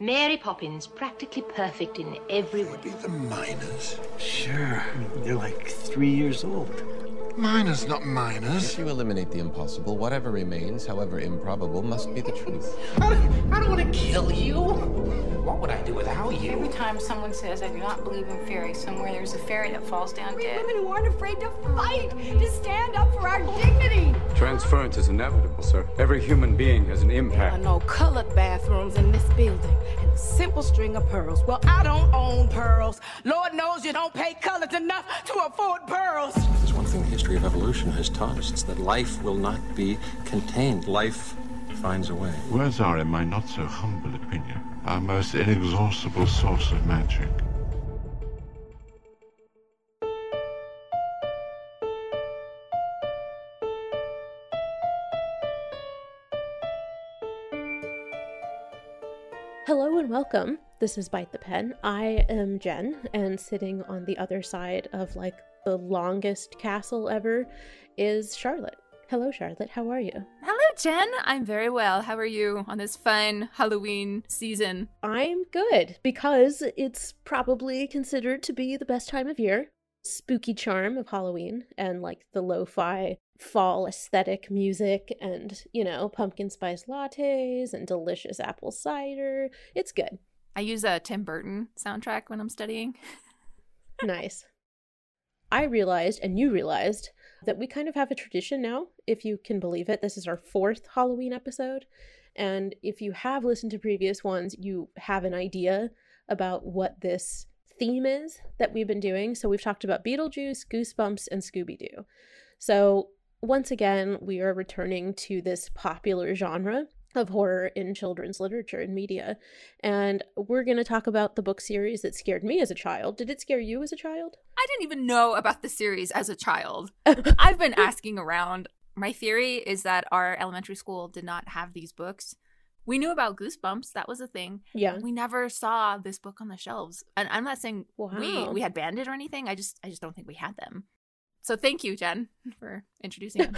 Mary Poppins, practically perfect in every way. Maybe the miners. Sure. They're like three years old. Miners, not miners. If you eliminate the impossible, whatever remains, however improbable, must be the truth. I don't, I don't want to kill you. What would I do without you? Every time someone says, I do not believe in fairies, somewhere there's a fairy that falls down dead. Women who aren't afraid to fight, to stand up for our dignity. Transference is inevitable, sir. Every human being has an impact. There are no colored bathrooms in this building. And a simple string of pearls. Well, I don't own pearls. Lord knows you don't pay colors enough to afford pearls. There's one thing the history of evolution has taught us. It's that life will not be contained. Life finds a way. Words are, in my not so humble opinion, our most inexhaustible source of magic. Welcome. This is Bite the Pen. I am Jen, and sitting on the other side of like the longest castle ever is Charlotte. Hello, Charlotte. How are you? Hello, Jen. I'm very well. How are you on this fun Halloween season? I'm good because it's probably considered to be the best time of year. Spooky charm of Halloween and like the lo fi fall aesthetic music and, you know, pumpkin spice lattes and delicious apple cider. It's good. I use a Tim Burton soundtrack when I'm studying. nice. I realized, and you realized, that we kind of have a tradition now, if you can believe it. This is our fourth Halloween episode. And if you have listened to previous ones, you have an idea about what this theme is that we've been doing. So we've talked about Beetlejuice, Goosebumps, and Scooby Doo. So once again, we are returning to this popular genre of horror in children's literature and media. And we're going to talk about the book series that scared me as a child. Did it scare you as a child? I didn't even know about the series as a child. I've been asking around. My theory is that our elementary school did not have these books. We knew about Goosebumps, that was a thing. Yeah. We never saw this book on the shelves. And I'm not saying we Wow. we had Bandit or anything. I just I just don't think we had them. So thank you, Jen, for introducing them.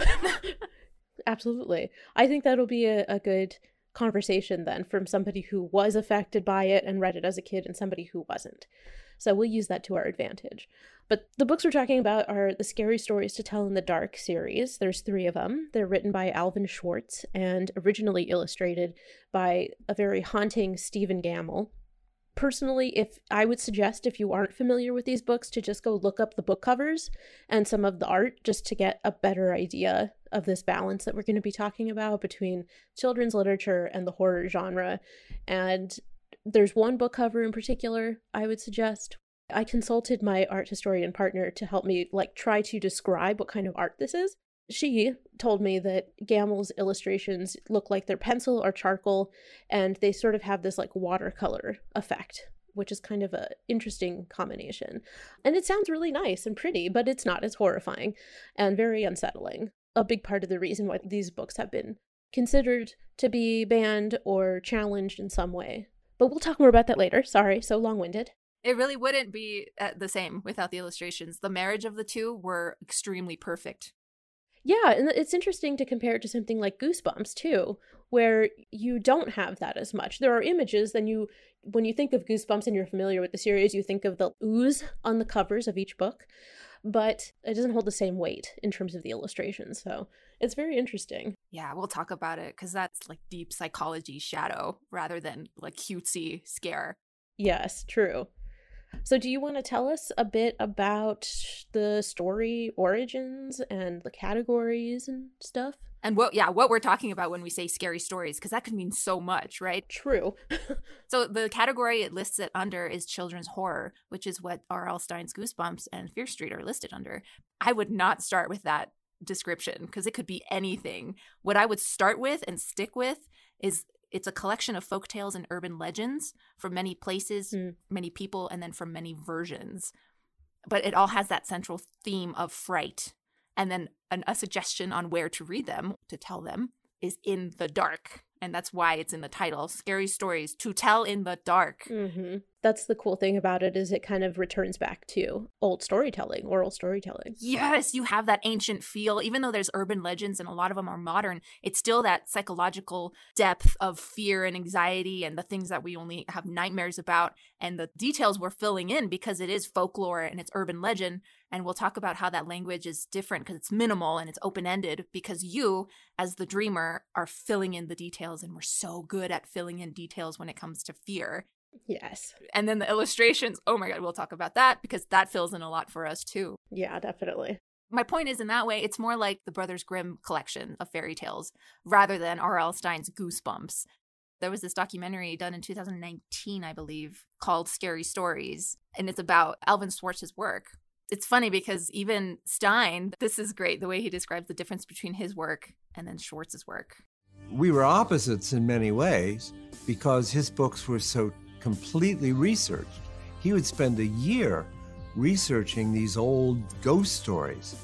Absolutely. I think that'll be a, a good conversation then from somebody who was affected by it and read it as a kid and somebody who wasn't. So we'll use that to our advantage. But the books we're talking about are the Scary Stories to Tell in the Dark series. There's three of them. They're written by Alvin Schwartz and originally illustrated by a very haunting Stephen Gammell. Personally, if I would suggest if you aren't familiar with these books to just go look up the book covers and some of the art just to get a better idea of this balance that we're going to be talking about between children's literature and the horror genre. And there's one book cover in particular I would suggest. I consulted my art historian partner to help me like try to describe what kind of art this is. She told me that Gammell's illustrations look like they're pencil or charcoal and they sort of have this like watercolor effect, which is kind of a interesting combination. And it sounds really nice and pretty, but it's not as horrifying and very unsettling. A big part of the reason why these books have been considered to be banned or challenged in some way. But we'll talk more about that later. Sorry, so long winded. It really wouldn't be uh, the same without the illustrations. The marriage of the two were extremely perfect. Yeah, and it's interesting to compare it to something like Goosebumps too, where you don't have that as much. There are images, then you when you think of Goosebumps and you're familiar with the series, you think of the ooze on the covers of each book, but it doesn't hold the same weight in terms of the illustrations. So it's very interesting. Yeah, we'll talk about it because that's like deep psychology shadow rather than like cutesy scare. Yes, true. So, do you want to tell us a bit about the story origins and the categories and stuff? And what, yeah, what we're talking about when we say scary stories, because that could mean so much, right? True. so, the category it lists it under is children's horror, which is what R.L. Stine's Goosebumps and Fear Street are listed under. I would not start with that description because it could be anything. What I would start with and stick with is it's a collection of folk tales and urban legends from many places, Mm. many people, and then from many versions. But it all has that central theme of fright. And then an, a suggestion on where to read them, to tell them, is in the dark. And that's why it's in the title Scary Stories to Tell in the Dark. Mm-hmm. That's the cool thing about it is it kind of returns back to old storytelling, oral storytelling. Yes, you have that ancient feel. Even though there's urban legends and a lot of them are modern, it's still that psychological depth of fear and anxiety and the things that we only have nightmares about and the details we're filling in because it is folklore and it's urban legend. And we'll talk about how that language is different because it's minimal and it's open ended because you, as the dreamer, are filling in the details. And we're so good at filling in details when it comes to fear. Yes. And then the illustrations, oh my God, we'll talk about that because that fills in a lot for us too. Yeah, definitely. My point is, in that way, it's more like the Brothers Grimm collection of fairy tales rather than R.L. Stine's Goosebumps. There was this documentary done in 2019, I believe, called Scary Stories, and it's about Alvin Schwartz's work. It's funny because even Stine, this is great the way he describes the difference between his work and then Schwartz's work. We were opposites in many ways because his books were so completely researched. He would spend a year researching these old ghost stories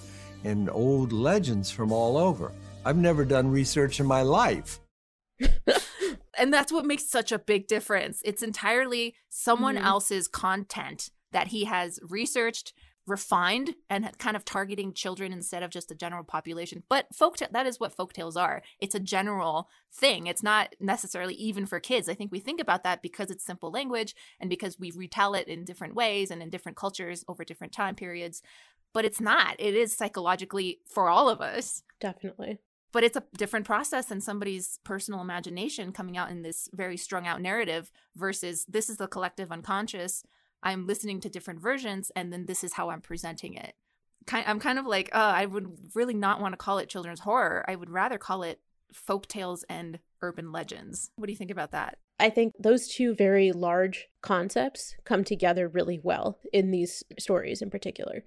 and old legends from all over. I've never done research in my life. and that's what makes such a big difference. It's entirely someone mm-hmm. else's content that he has researched, refined and kind of targeting children instead of just the general population. But folk that is what folk tales are. It's a general thing. It's not necessarily even for kids. I think we think about that because it's simple language and because we retell it in different ways and in different cultures over different time periods. But it's not. It is psychologically for all of us. Definitely. But it's a different process than somebody's personal imagination coming out in this very strung out narrative versus this is the collective unconscious I'm listening to different versions and then this is how I'm presenting it. I'm kind of like, uh, I would really not want to call it children's horror. I would rather call it folk tales and urban legends. What do you think about that? I think those two very large concepts come together really well in these stories in particular.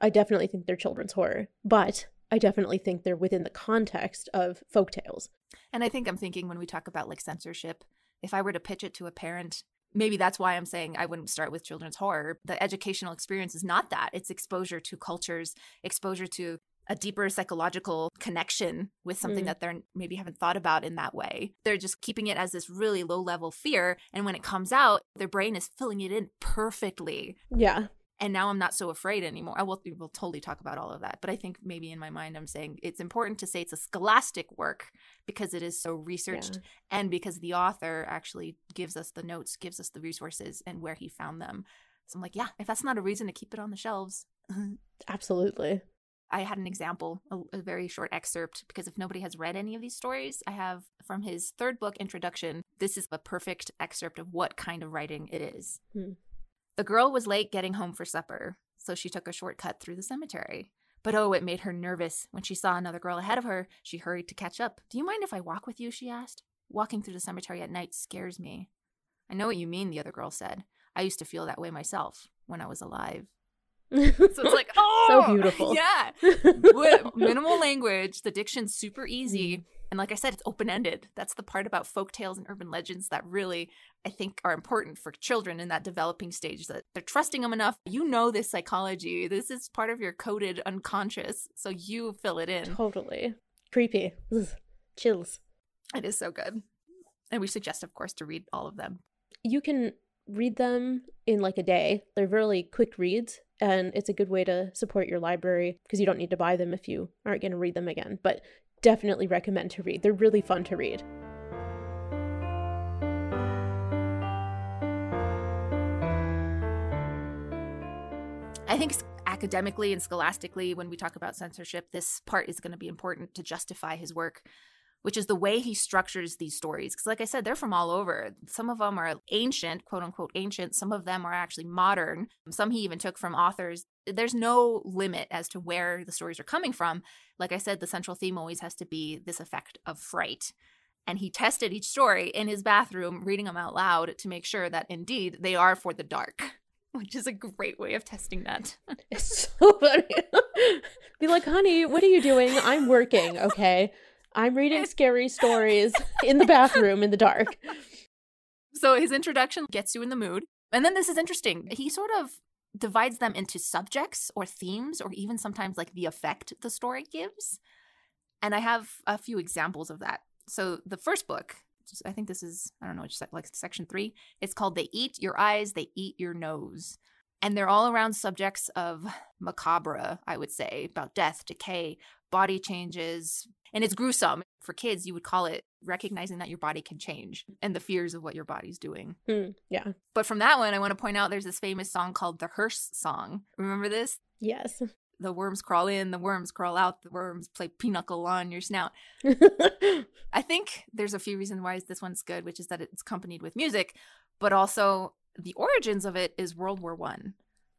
I definitely think they're children's horror, but I definitely think they're within the context of folk tales. And I think I'm thinking when we talk about like censorship, if I were to pitch it to a parent maybe that's why I'm saying I wouldn't start with children's horror. The educational experience is not that. It's exposure to cultures, exposure to a deeper psychological connection with something mm. that they're maybe haven't thought about in that way. They're just keeping it as this really low level fear. And when it comes out, their brain is filling it in perfectly. Yeah and now I'm not so afraid anymore. I will we'll totally talk about all of that, but I think maybe in my mind I'm saying it's important to say it's a scholastic work because it is so researched yeah. and because the author actually gives us the notes, gives us the resources and where he found them. So I'm like, yeah, if that's not a reason to keep it on the shelves. Absolutely. I had an example, a, a, very short excerpt, because if nobody has read any of these stories, I have from his third book, Introduction. This is a perfect excerpt of what kind of writing it is. Hmm. The girl was late getting home for supper, so she took a shortcut through the cemetery. But oh, it made her nervous. When she saw another girl ahead of her, she hurried to catch up. Do you mind if I walk with you? she asked. Walking through the cemetery at night scares me. I know what you mean, the other girl said. I used to feel that way myself when I was alive. so it's like, oh, so beautiful. Yeah. Minimal language, the diction's super easy. Mm-hmm. And like I said, it's open ended. That's the part about folk tales and urban legends that really, I think, are important for children in that developing stage that they're trusting them enough. You know this psychology. This is part of your coded unconscious. So you fill it in. Totally. Creepy. Ugh. Chills. It is so good. And we suggest, of course, to read all of them. You can read them in like a day. They're really quick reads, and it's a good way to support your library because you don't need to buy them if you aren't going to read them again. But definitely recommend to read. They're really fun to read. I think academically and scholastically, when we talk about censorship, this part is going to be important to justify his work, which is the way he structures these stories. Because, like I said, they're from all over. Some of them are ancient, quote unquote ancient. Some of them are actually modern. Some he even took from authors there's no limit as to where the stories are coming from. Like I said, the central theme always has to be this effect of fright. And he tested each story in his bathroom, reading them out loud to make sure that indeed they are for the dark, which is a great way of testing that. it's so funny. be like, honey, what are you doing? I'm working, okay? I'm reading scary stories in the bathroom in the dark. So his introduction gets you in the mood. And then this is interesting. He sort of divides them into subjects or themes or even sometimes like the effect the story gives. And I have a few examples of that. So the first book, I think this is, I don't know, just like section three. It's called They Eat Your Eyes, They Eat Your Nose. And they're all around subjects of macabre, I would say, about death, decay, body changes. And it's gruesome. For kids, you would call it recognizing that your body can change and the fears of what your body's doing. Mm, yeah. But from that one, I want to point out there's this famous song called the Hearse Song. Remember this? Yes. The worms crawl in, the worms crawl out, the worms play pinochle on your snout. I think there's a few reasons why this one's good, which is that it's accompanied with music, but also the origins of it is World War One,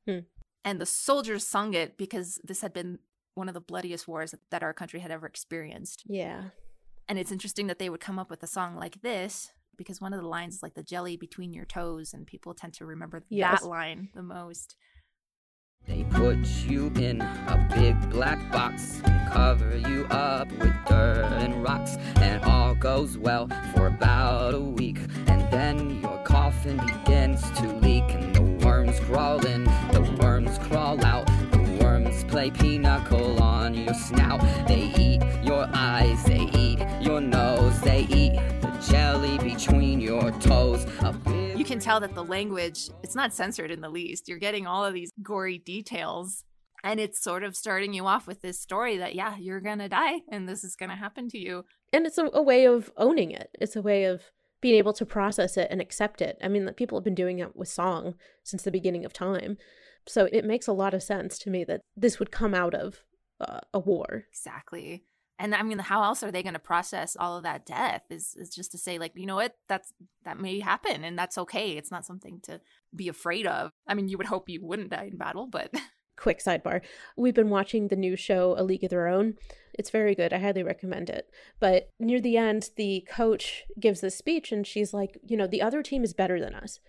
hmm. and the soldiers sung it because this had been one of the bloodiest wars that our country had ever experienced. Yeah, and it's interesting that they would come up with a song like this because one of the lines is like the jelly between your toes, and people tend to remember yes. that line the most. They put you in a big black box and cover you up with dirt and rocks, and all goes well for about a week. And then your coffin begins to leak, and the worms crawl in, the worms crawl out, the worms play pinochle on your snout. They eat your eyes, they eat your nose, they eat the jelly between your toes. You can tell that the language, it's not censored in the least. You're getting all of these gory details. And it's sort of starting you off with this story that, yeah, you're going to die and this is going to happen to you. And it's a, a way of owning it. It's a way of being able to process it and accept it. I mean, people have been doing it with song since the beginning of time. So it makes a lot of sense to me that this would come out of uh, a war. Exactly. And i mean how else are they going to process all of that death is is just to say like you know what? That's that may happen and that's okay. It's not something to be afraid of. I mean you would hope you wouldn't die in battle but quick sidebar. We've been watching the new show a league of their own. It's very good. I highly recommend it. But near the end the coach gives this speech and she's like you know the other team is better than us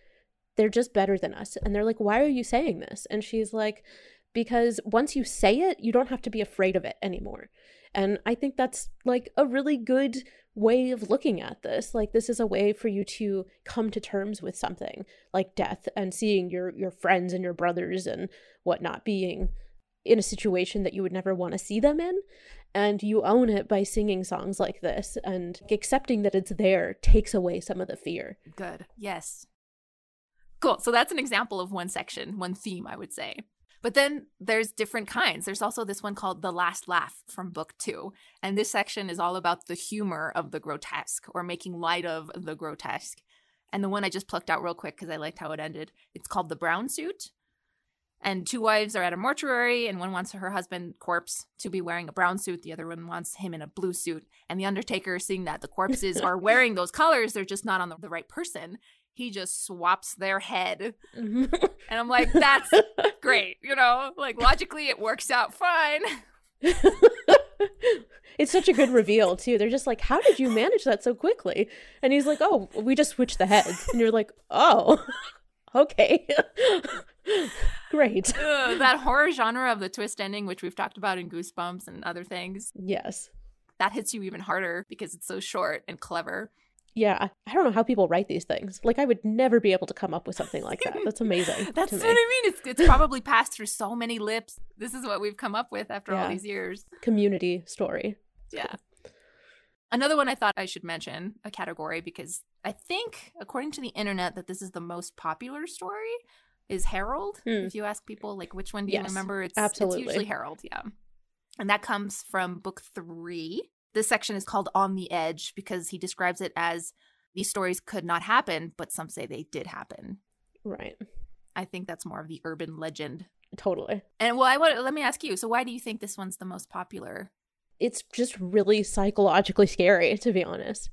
they're just better than us and they're like why are you saying this and she's like because once you say it you don't have to be afraid of it anymore and I think that's like a really good way of looking at this. Like this is a way for you to come to terms with something like death and seeing your your friends and your brothers and whatnot being in a situation that you would never want to see them in. And you own it by singing songs like this and accepting that it's there takes away some of the fear. Good. Yes. Cool. So that's an example of one section, one theme, I would say. But then there's different kinds. There's also this one called The Last Laugh from book two. And this section is all about the humor of the grotesque or making light of the grotesque. And the one I just plucked out real quick because I liked how it ended, it's called The Brown Suit. And two wives are at a mortuary, and one wants her husband corpse to be wearing a brown suit. The other one wants him in a blue suit. And the undertaker, seeing that the corpses are wearing those colors, they're just not on the, the right person he just swaps their head. Mm-hmm. and I'm like, that's great. You know, like logically it works out fine. it's such a good reveal too. They're just like, "How did you manage that so quickly?" And he's like, "Oh, we just switched the heads." And you're like, "Oh, okay, great." Ugh, that horror genre of the twist ending, which we've talked about in Goosebumps and other things. Yes, that hits you even harder because it's so short and clever yeah, I don't know how people write these things. Like, I would never be able to come up with something like that. That's amazing. That's what I mean. It's, it's probably passed through so many lips. This is what we've come up with after yeah. all these years. Community story. Yeah. Another one I thought I should mention a category because I think, according to the internet, that this is the most popular story is Harold. Hmm. If you ask people, like, which one do you yes, remember? It's, absolutely. it's usually Harold. Yeah. And that comes from book three this section is called On the Edge because he describes it as these stories could not happen, but some say they did happen. Right. I think that's more of the urban legend. Totally. And well, I want let me ask you. So, why do you think this one's the most popular? It's just really psychologically scary, to be honest.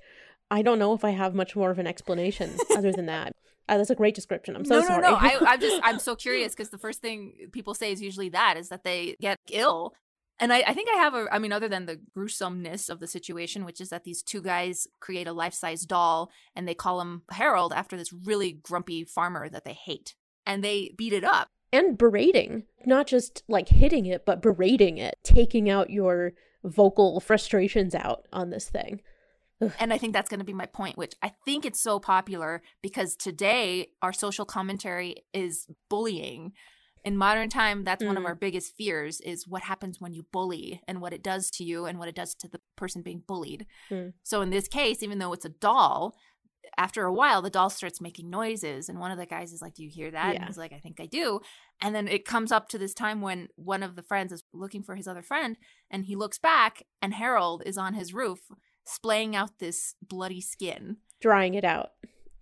I don't know if I have much more of an explanation other than that. Uh, that's a great description. I'm so no, sorry. No, no, I, I'm just I'm so curious because the first thing people say is usually that is that they get ill and I, I, think I have a, I mean, other than the gruesomeness of the situation, which is that these two guys create a life size doll and they call him Harold after this really grumpy farmer that they hate. And they beat it up. And berating, not just like hitting it, but berating it, taking out your vocal frustrations out on this thing. Ugh. And I think that's going to be my point, which I think it's so popular because today our social commentary is bullying in modern time that's one of Mm. our biggest fears is what happens when you bully and what it does to you and what it does to the person being bullied Mm. so in this case even though it's a doll after a while the doll starts making noises and one of the guys is like do you hear that and Yeah. he's like i think i do and then it comes up to this time when one of the friends is looking for his other friend and he looks back and harold is on his roof splaying out this bloody skin Drying it out.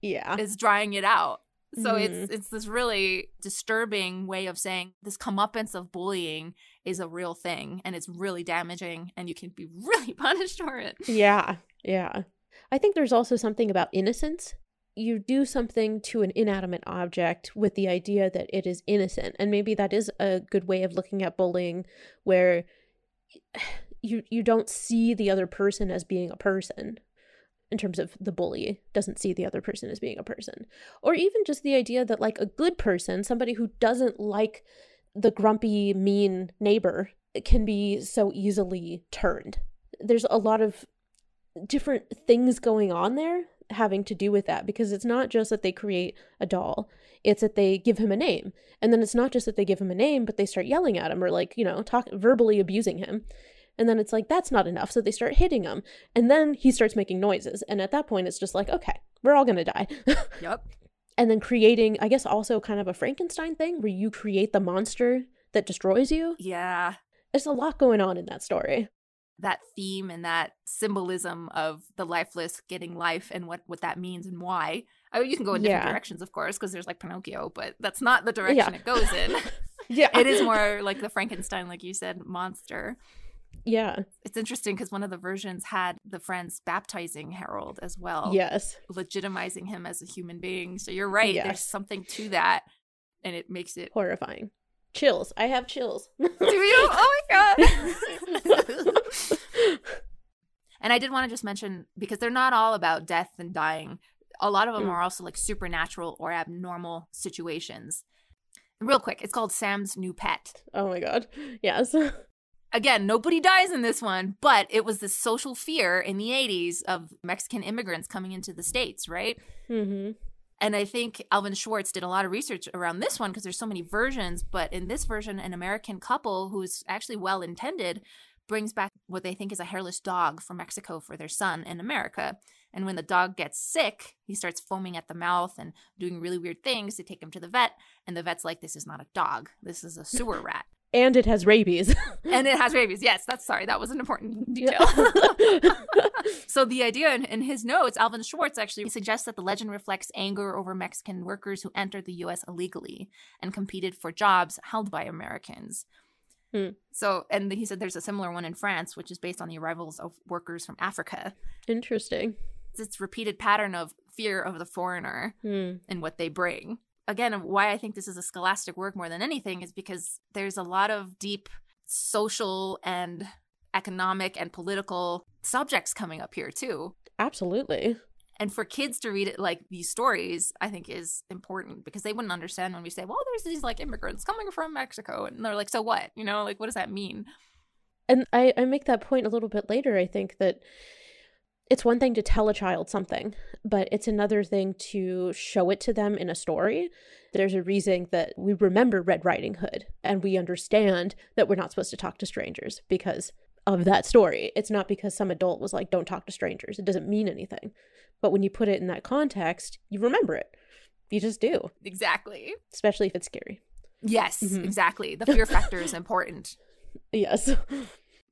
Yeah. is drying it out. So Mhm. it's it's this really disturbing way of saying this comeuppance of bullying is a real thing and it's really damaging and you can be really punished for it. Yeah, yeah. I think there's also something about innocence. You do something to an inanimate object with the idea that it is innocent, and maybe that is a good way of looking at bullying, where you you don't see the other person as being a person. In terms of the bully doesn't see the other person as being a person, or even just the idea that like a good person, somebody who doesn't like the grumpy, mean neighbor, can be so easily turned. There's a lot of different things going on there having to do with that because it's not just that they create a doll it's that they give him a name. And then it's not just that they give him a name but they start yelling at him or like you know talk verbally abusing him and then it's like that's not enough so they start hitting him and then he starts making noises and at that point it's just like okay we're all going to die Yep. and then creating i guess also kind of a frankenstein thing where you create the monster that destroys you Yeah. there's a lot going on in that story That theme and that symbolism of the lifeless getting life and what what that means and why. I mean, you can go in different Yeah. directions, of course, because there's like Pinocchio, but that's not the direction Yeah. it goes in. yeah it is more like the Frankenstein, like you said, monster. Yeah It's interesting because one of the versions had the friends baptizing Harold as well. yes legitimizing him as a human being. So you're right. There's something to that, and it makes it. horrifying chills i have chills Do you? Oh my god! and I did want to just mention because they're not all about death and dying. A lot of them Mm. are also like supernatural or abnormal situations. Real quick, it's called Sam's New Pet. oh my god yes Again, nobody dies in this one, but it was this social fear in the 80s of Mexican immigrants coming into the States, right? mm-hmm. And I think Alvin Schwartz did a lot of research around this one because there's so many versions. But in this version, an American couple who's actually well intended brings back what they think is a hairless dog from Mexico for their son in America. And when the dog gets sick, he starts foaming at the mouth and doing really weird things. They take him to the vet, and the vet's like, This is not a dog, this is a sewer rat. And it has rabies and it has rabies. Yes, that's sorry. That was an important detail. so the idea in, in his notes, Alvin Schwartz actually suggests that the legend reflects anger over Mexican workers who entered the U.S. illegally and competed for jobs held by Americans. Hmm. So, and he said there's a similar one in France, which is based on the arrivals of workers from Africa. interesting It's this repeated pattern of fear of the foreigner Hmm. and what they bring. Again, why I think this is a scholastic work more than anything is because there's a lot of deep social and economic and political subjects coming up here too. absolutely And for kids to read it like these stories, I think is important because they wouldn't understand when we say, "Well, there's these like immigrants coming from Mexico," and they're like, "So what?" You know, like what does that mean? and I, I make that point a little bit later i think that it's one thing to tell a child something but it's another thing to show it to them in a story there's a reason that we remember red riding hood and we understand that we're not supposed to talk to strangers because of that story it's not because some adult was like don't talk to strangers it doesn't mean anything but when you put it in that context you remember it you just do Exactly. especially if it's scary Yes, Mhm. exactly. The fear factor is important. yes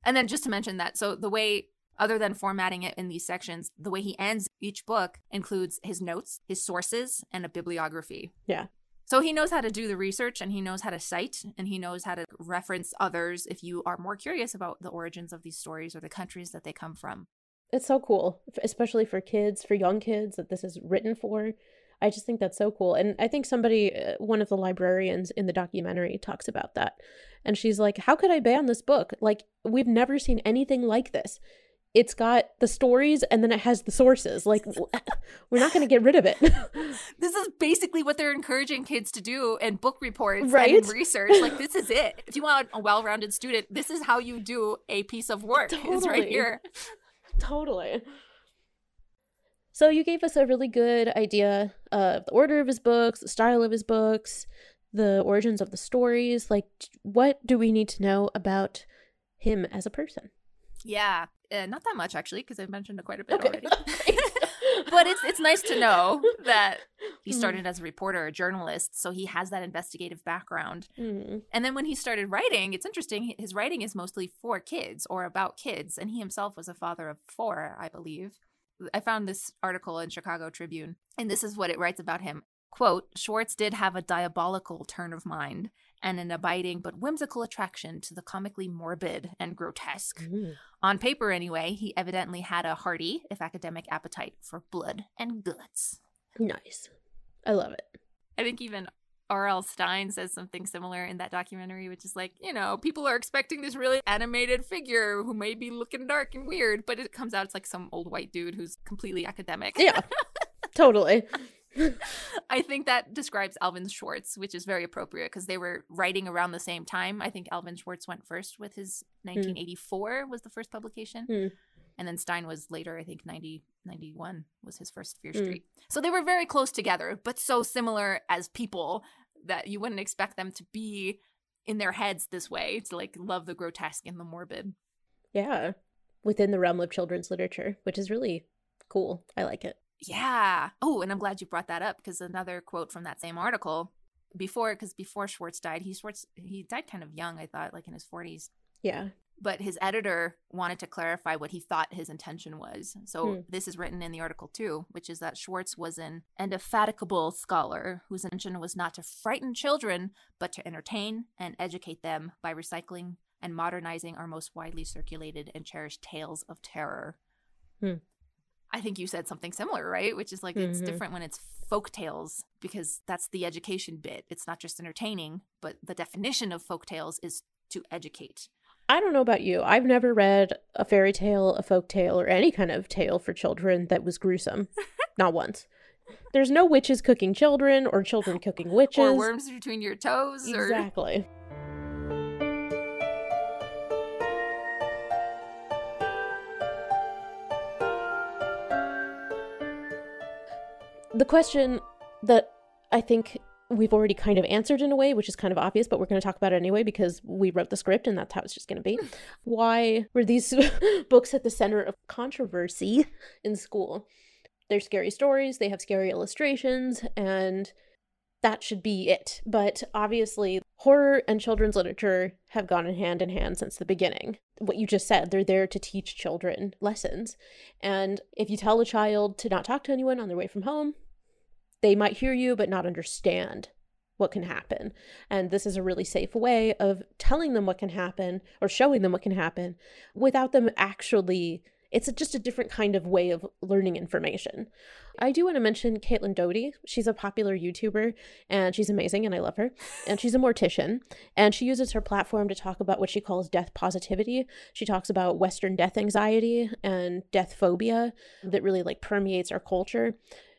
And then just to mention that, so the way, other than formatting it in these sections, the way he ends each book includes his notes, his sources, and a bibliography. yeah So he knows how to do the research and he knows how to cite and he knows how to reference others if you are more curious about the origins of these stories or the countries that they come from. It's so cool, especially for kids, for young kids that this is written for. I just think that's so cool. And I think somebody, uh, one of the librarians in the documentary, talks about that. And she's like, How could I ban this book? Like, we've never seen anything like this. It's got the stories and then it has the sources. Like, we're not going to get rid of it. This is basically what they're encouraging kids to do in book reports Right? and research. Like, this is it. If you want a well rounded student, this is how you do a piece of work. It's right here. totally. So you gave us a really good idea of the order of his books, the style of his books, the origins of the stories. Like, what do we need to know about him as a person? Yeah, uh, not that much actually, because I've mentioned it quite a bit okay. already. but it's it's nice to know that he mm-hmm. started as a reporter, a journalist, so he has that investigative background. Mm. And then when he started writing, it's interesting. His writing is mostly for kids or about kids, and he himself was a father of four, I believe. I found this article in Chicago Tribune, and this is what it writes about him. Quote, Schwartz did have a diabolical turn of mind and an abiding but whimsical attraction to the comically morbid and grotesque. Mm. On paper, anyway, he evidently had a hearty, if academic, appetite for blood and guts. Nice. I love it. I think even R.L. Stine says something similar in that documentary, which is like, you know, people are expecting this really animated figure who may be looking dark and weird, but it comes out it's like some old white dude who's completely academic. Yeah, totally. I think that describes Alvin Schwartz, which is very appropriate because they were writing around the same time. I think Alvin Schwartz went first with his 1984 mm. was the first publication. Mm. And then Stine was later, I think 90, 91 was his first Fear Street. Mm. So they were very close together, but so similar as people that you wouldn't expect them to be in their heads this way to like love the grotesque and the morbid. Yeah. Within the realm of children's literature, which is really cool. I like it. Yeah. Oh, and I'm glad you brought that up because another quote from that same article before, because before Schwartz died, he Schwartz he died kind of young. I thought, like in his 40s. Yeah. But his editor wanted to clarify what he thought his intention was. So hmm. this is written in the article too, which is that Schwartz was an indefatigable scholar whose intention was not to frighten children, but to entertain and educate them by recycling and modernizing our most widely circulated and cherished tales of terror. Hmm. I think you said something similar, right? Which is like mm-hmm. it's different when it's folk tales because that's the education bit. It's not just entertaining, but the definition of folk tales is to educate. I don't know about you. I've never read a fairy tale, a folk tale, or any kind of tale for children that was gruesome. not once. There's no witches cooking children or children cooking witches. Or worms between your toes. Or... Exactly. The question that I think we've already kind of answered in a way, which is kind of obvious, but we're going to talk about it anyway because we wrote the script and that's how it's just going to be. Why were these books at the center of controversy in school? They're scary stories, they have scary illustrations, and that should be it. But obviously, horror and children's literature have gone in hand in hand since the beginning. What you just said, they're there to teach children lessons. And if you tell a child to not talk to anyone on their way from home, they might hear you but not understand what can happen. And this is a really safe way of telling them what can happen or showing them what can happen without them actually. It's just a different kind of way of learning information. I do want to mention Caitlin Doughty. She's a popular YouTuber and she's amazing and I love her. And she's a mortician and she uses her platform to talk about what she calls death positivity. She talks about Western death anxiety and death phobia that really like permeates our culture.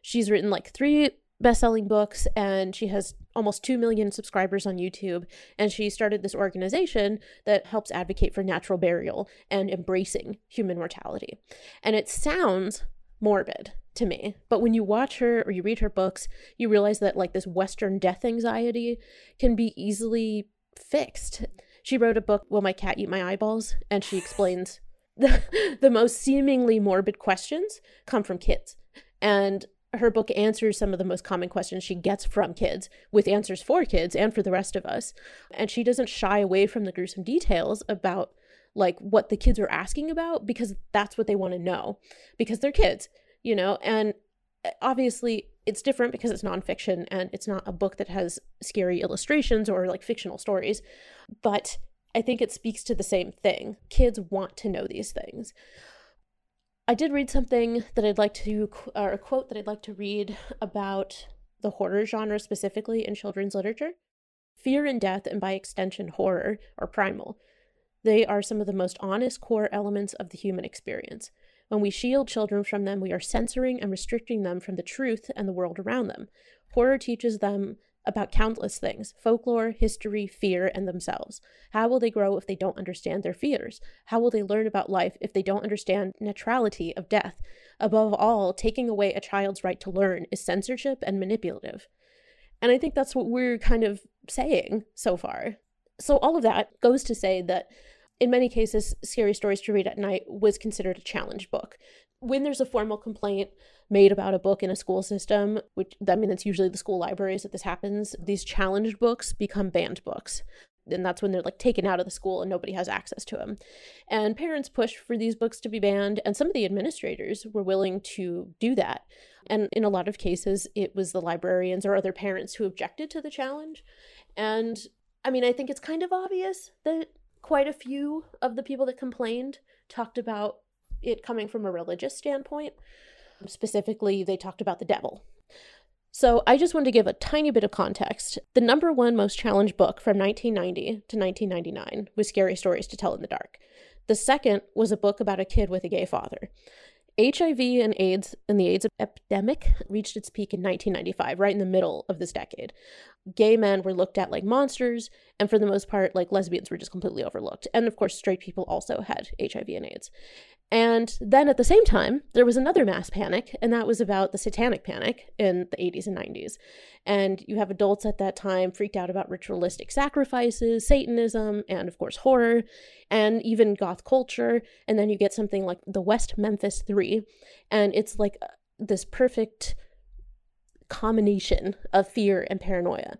She's written like three best-selling books and she has almost 2 million subscribers on YouTube and she started this organization that helps advocate for natural burial and embracing human mortality. And it sounds morbid to me, but when you watch her or you read her books, you realize that like this western death anxiety can be easily fixed. She wrote a book, Will My Cat Eat My Eyeballs? and she explains the, the most seemingly morbid questions come from kids. And her book answers some of the most common questions she gets from kids with answers for kids and for the rest of us. And she doesn't shy away from the gruesome details about like what the kids are asking about because that's what they want to know because they're kids, you know? And eh, obviously it's different because it's nonfiction and it's not a book that has scary illustrations or like fictional stories. But I think it speaks to the same thing. Kids want to know these things. I did read something that I'd like to, or a quote that I'd like to read about the horror genre specifically in children's literature. Fear and death, and by extension, horror, are primal. They are some of the most honest core elements of the human experience. When we shield children from them, we are censoring and restricting them from the truth and the world around them. Horror teaches them about countless things folklore, history, fear, and themselves. How will they grow if they don't understand their fears? How will they learn about life if they don't understand neutrality of death? Above all, taking away a child's right to learn is censorship and manipulative. And I think that's what we're kind of saying so far. So, all of that goes to say that in many cases, Scary Stories to Read at Night was considered a challenge book. When there's a formal complaint made about a book in a school system, which I mean, it's usually the school libraries that this happens, these challenged books become banned books. And that's when they're like taken out of the school and nobody has access to them. And parents pushed for these books to be banned, and some of the administrators were willing to do that. And in a lot of cases, it was the librarians or other parents who objected to the challenge. And I mean, I think it's kind of obvious that quite a few of the people that complained talked about it coming from a religious standpoint. Specifically, they talked about the devil. So I just want to give a tiny bit of context. The number one most challenged book from 1990 to 1999 was Scary Stories to Tell in the Dark. The second was a book about a kid with a gay father. HIV and AIDS and the AIDS epidemic reached its peak in 1995, right in the middle of this decade. Gay men were looked at like monsters, and for the most part, like lesbians were just completely overlooked. And of course, straight people also had HIV and AIDS. And then at the same time, there was another mass panic, and that was about the satanic panic in the 80s and 90s. And you have adults at that time freaked out about ritualistic sacrifices, Satanism, and of course, horror, and even goth culture. And then you get something like the West Memphis Three, and it's like uh, this perfect combination of fear and paranoia.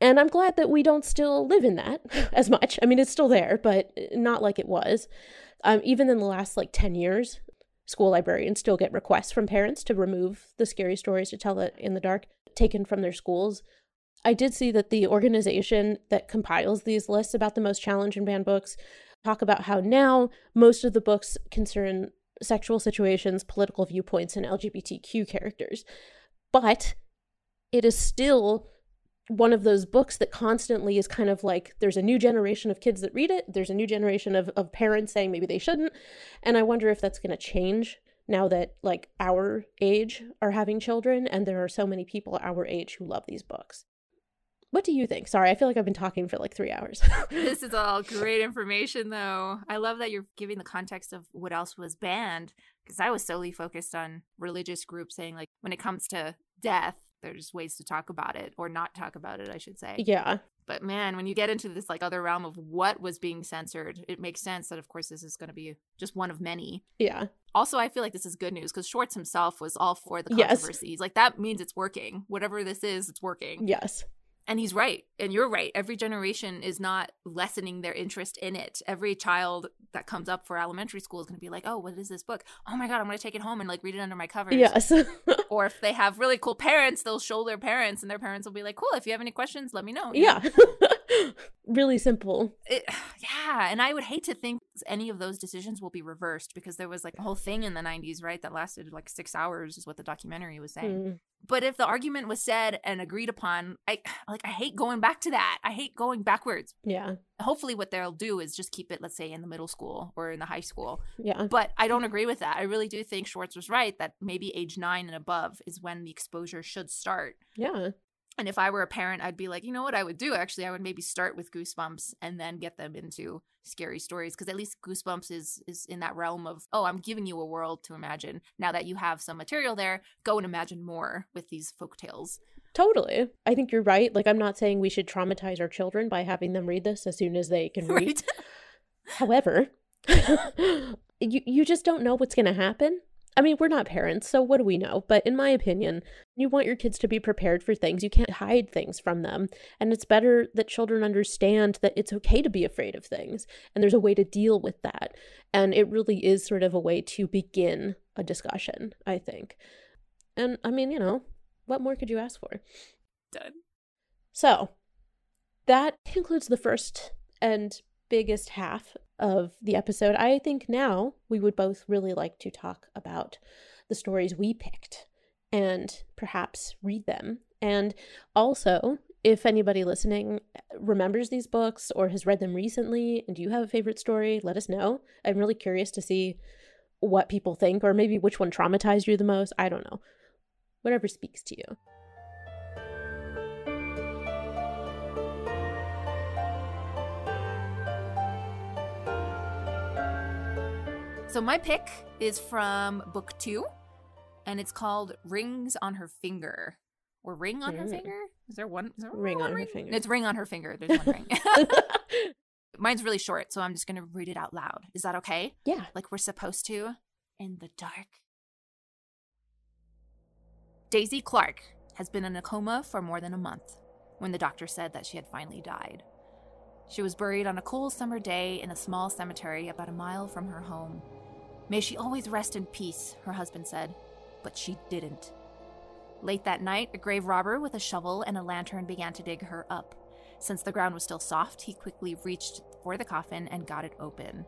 And I'm glad that we don't still live in that as much. I mean, it's still there, but not like it was. Um, even in the last like 10 years, school librarians still get requests from parents to remove the scary stories to tell it in the dark taken from their schools. I did see that the organization that compiles these lists about the most challenging banned books talk about how now most of the books concern sexual situations, political viewpoints, and LGBTQ characters. But it is still one of those books that constantly is kind of like there's a new generation of kids that read it. There's a new generation of, of parents saying maybe they shouldn't. And i wonder if that's going to change now that like our age are having children and there are so many people our age who love these books what do you think sorry i feel like i've been talking for like three hours this is all great information though i love that you're giving the context of what else was banned because i was solely focused on religious groups saying like when it comes to death there's ways to talk about it or not talk about it, I should say. Yeah. But man, when you get into this like other realm of what was being censored, it makes sense that of course this is going to be just one of many. Yeah. Also, I feel like this is good news because Schwartz himself was all for the controversies. Yes. Like that means it's working. Whatever this is, it's working. Yes. And he's right. And you're right. Every generation is not lessening their interest in it. Every child that comes up for elementary school is going to be like, oh, what is this book? Oh my God, I'm going to take it home and like read it under my covers. Yes. or if they have really cool parents, they'll show their parents and their parents will be like, cool, if you have any questions, let me know. Yeah. really simple. It, yeah. And I would hate to think any of those decisions will be reversed because there was like a whole thing in the 90s, right? That lasted like six hours, is what the documentary was saying. Mm. But if the argument was said and agreed upon, I like I hate going back to that. I hate going backwards. Yeah. Hopefully what they'll do is just keep it let's say in the middle school or in the high school. Yeah. But I don't agree with that. I really do think Schwartz was right that maybe age 9 and above is when the exposure should start. Yeah. And if I were a parent, I'd be like, you know what I would do? Actually, I would maybe start with Goosebumps and then get them into scary stories because at least Goosebumps is is in that realm of oh, I'm giving you a world to imagine. Now that you have some material there, go and imagine more with these folk tales. Totally. I think you're right. Like I'm not saying we should traumatize our children by having them read this as soon as they can read. Right. However, you you just don't know what's going to happen I mean, we're not parents, so what do we know? But in my opinion, you want your kids to be prepared for things. You can't hide things from them. And it's better that children understand that it's okay to be afraid of things and there's a way to deal with that. And it really is sort of a way to begin a discussion, I think. And I mean, you know, what more could you ask for? Done. So that concludes the first and biggest half of the episode, I think now we would both really like to talk about the stories we picked and perhaps read them. And also, if anybody listening remembers these books or has read them recently and you have a favorite story, let us know. I'm really curious to see what people think or maybe which one traumatized you the most. I don't know. Whatever speaks to you. So my pick is from book two, and it's called Rings on Her Finger, or ring on her Mm. finger. Is there one? Is there Ring one on her finger. It's ring on her finger. There's one ring. Mine's really short, so I'm just gonna read it out loud. Is that okay? Yeah. Like we're supposed to in the dark. Daisy Clark has been in a coma for more than a month when the doctor said that she had finally died. She was buried on a cool summer day in a small cemetery about a mile from her home. May she always rest in peace, her husband said, but she didn't. Late that night, a grave robber with a shovel and a lantern began to dig her up. Since the ground was still soft, he quickly reached for the coffin and got it open.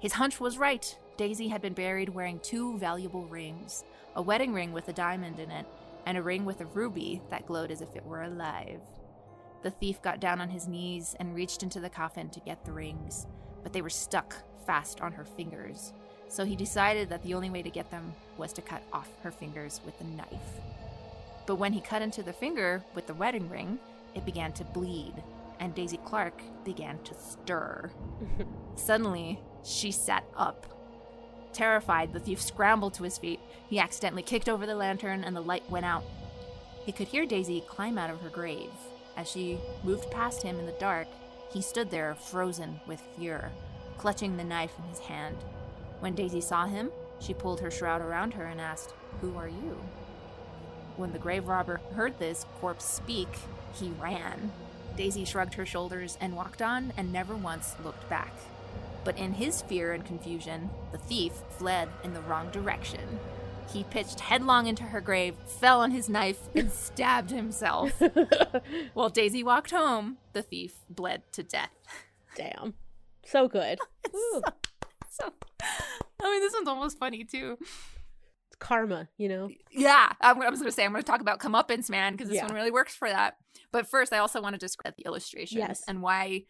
His hunch was right. Daisy had been buried wearing two valuable rings a wedding ring with a diamond in it, and a ring with a ruby that glowed as if it were alive. The thief got down on his knees and reached into the coffin to get the rings, but they were stuck fast on her fingers. So he decided that the only way to get them was to cut off her fingers with a knife. But when he cut into the finger with the wedding ring, it began to bleed, and Daisy Clark began to stir. Suddenly, she sat up. Terrified, the thief scrambled to his feet. He accidentally kicked over the lantern, and the light went out. He could hear Daisy climb out of her grave. As she moved past him in the dark, he stood there frozen with fear, clutching the knife in his hand. When Daisy saw him, she pulled her shroud around her and asked, Who are you? When the grave robber heard this corpse speak, he ran. Daisy shrugged her shoulders and walked on and never once looked back. But in his fear and confusion, the thief fled in the wrong direction. He pitched headlong into her grave, fell on his knife, and stabbed himself. While Daisy walked home, the thief bled to death. Damn. So good. so, I mean, this one's almost funny too. It's karma, you know? Yeah, I'm, I was going to say, I'm going to talk about comeuppance, man, because this Yeah. one really works for that. But first, I also want to describe the illustrations Yes. and why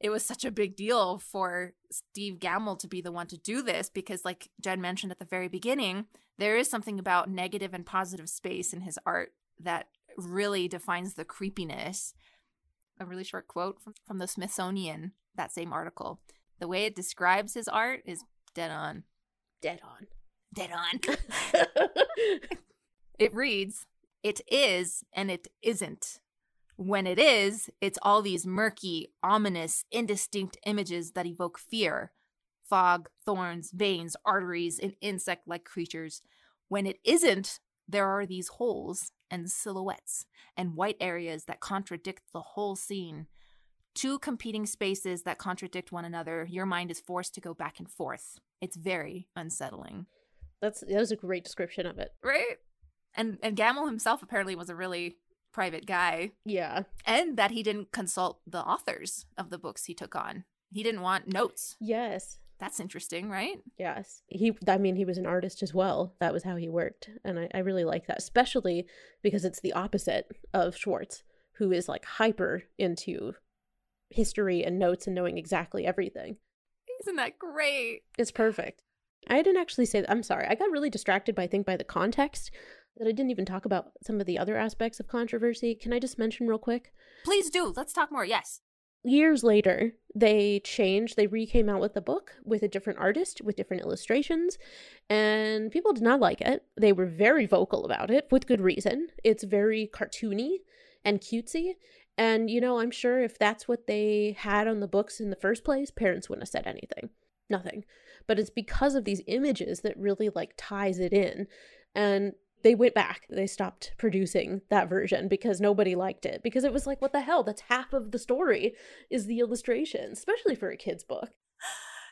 it was such a big deal for Steve Gammell to be the one to do this because, like Jen mentioned at the very beginning, there is something about negative and positive space in his art that really defines the creepiness. A really short quote from, from the Smithsonian, that same article. The way it describes his art is dead on. Dead on. Dead on. it reads, It is and it isn't. When it is, it's all these murky, ominous, indistinct images that evoke fear fog, thorns, veins, arteries, and insect like creatures. When it isn't, there are these holes and silhouettes and white areas that contradict the whole scene. Two competing spaces that contradict one another, your mind is forced to go back and forth. It's very unsettling. That's that was a great description of it. Right? And and Gammell himself apparently was a really private guy. Yeah. And that he didn't consult the authors of the books he took on. He didn't want notes. Yes. That's interesting, right? Yes. He I mean he was an artist as well. That was how he worked. And I, I really like that. Especially because it's the opposite of Schwartz, who is like hyper into history and notes and knowing exactly everything. Isn't that great? It's perfect. I didn't actually say I'm sorry. I got really distracted by I think by the context that I didn't even talk about some of the other aspects of controversy. Can I just mention real quick? Please do. Let's talk more. Yes. Years later, they changed, they re came out with the book with a different artist, with different illustrations, and people did not like it. They were very vocal about it with good reason. It's very cartoony and cutesy. And, you know, I'm sure if that's what they had on the books in the first place, parents wouldn't have said anything. Nothing. But it's because of these images that really like ties it in. And they went back. They stopped producing that version because nobody liked it. Because it was like, what the hell? That's half of the story is the illustration, especially for a kid's book.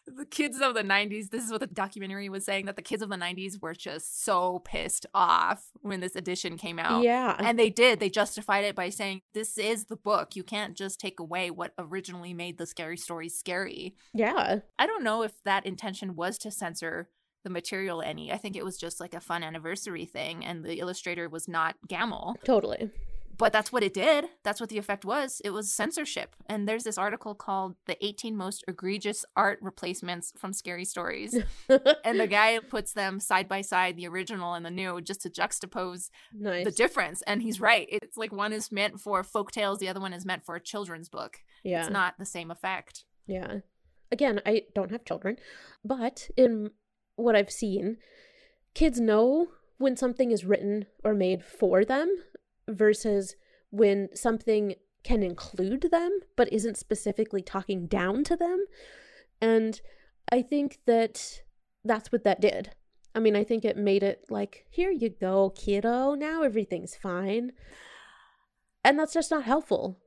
The kids of the 90s, this is what the documentary was saying that the kids of the 90s were just so pissed off when this edition came out. Yeah. And they did. They justified it by saying, this is the book. You can't just take away what originally made the scary stories scary. Yeah. I don't know if that intention was to censor the material any. I think it was just like a fun anniversary thing, and the illustrator was not Gammell. Totally. But that's what it did. That's what the effect was. It was censorship. And there's this article called The 18 Most Egregious Art Replacements from Scary Stories. and the guy puts them side by side, the original and the new, just to juxtapose nice. the difference. And he's right. It's like one is meant for folk tales, the other one is meant for a children's book. Yeah. It's not the same effect. Yeah. Again, I don't have children, but in what I've seen, kids know when something is written or made for them versus when something can include them but isn't specifically talking down to them. And I think that that's what that did. I mean, I think it made it like, here you go, kiddo. Now everything's fine. And that's just not helpful.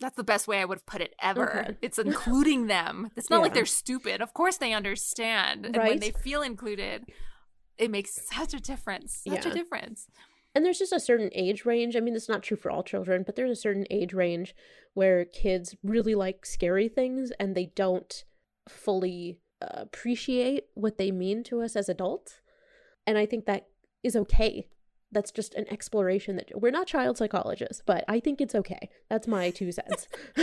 That's the best way I would have put it ever. Okay. It's including them. It's not like they're stupid. Of course they understand. And when they feel included, it makes such a difference. Such a difference. And there's just a certain age range. I mean, it's not true for all children, but there's a certain age range where kids really like scary things and they don't fully appreciate what they mean to us as adults. And I think that is okay. That's just an exploration that we're not child psychologists, but I think it's okay. That's my two cents.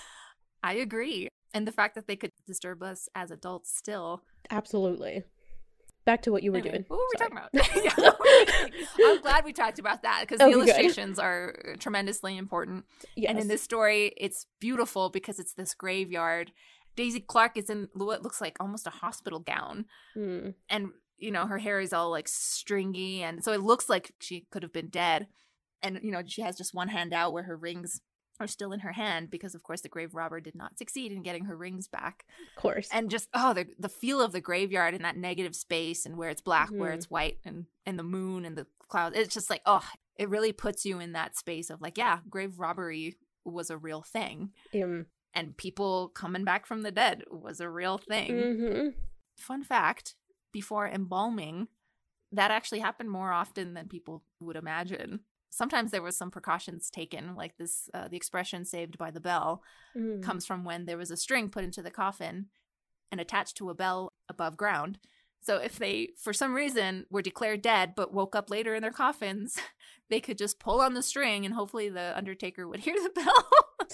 I agree. And the fact that they could disturb us as adults still. Absolutely. Back to what you were Anyway, doing. What were we talking about? Yeah. I'm glad we talked about that because the Okay, good. illustrations are tremendously important. And in this story, it's beautiful because it's this graveyard. Daisy Clark is in what looks like almost a hospital gown. Hmm. And, you know, her hair is all like stringy. And so it looks like she could have been dead. And, you know, she has just one hand out where her rings are still in her hand because, of course, the grave robber did not succeed in getting her rings back. Of course. And just, oh, the, the feel of the graveyard and that negative space and where it's black, where Mhm. it's white, and, and the moon and the clouds. It's just like, oh, it really puts you in that space of like, yeah, grave robbery was a real thing. Um, And people coming back from the dead was a real thing. mhm. Fun fact before embalming, that actually happened more often than people would imagine. Sometimes there was some precautions taken, like this. Uh, the expression "saved by the bell" Mm. comes from when there was a string put into the coffin and attached to a bell above ground. So if they, for some reason, were declared dead but woke up later in their coffins, they could just pull on the string and hopefully the undertaker would hear the bell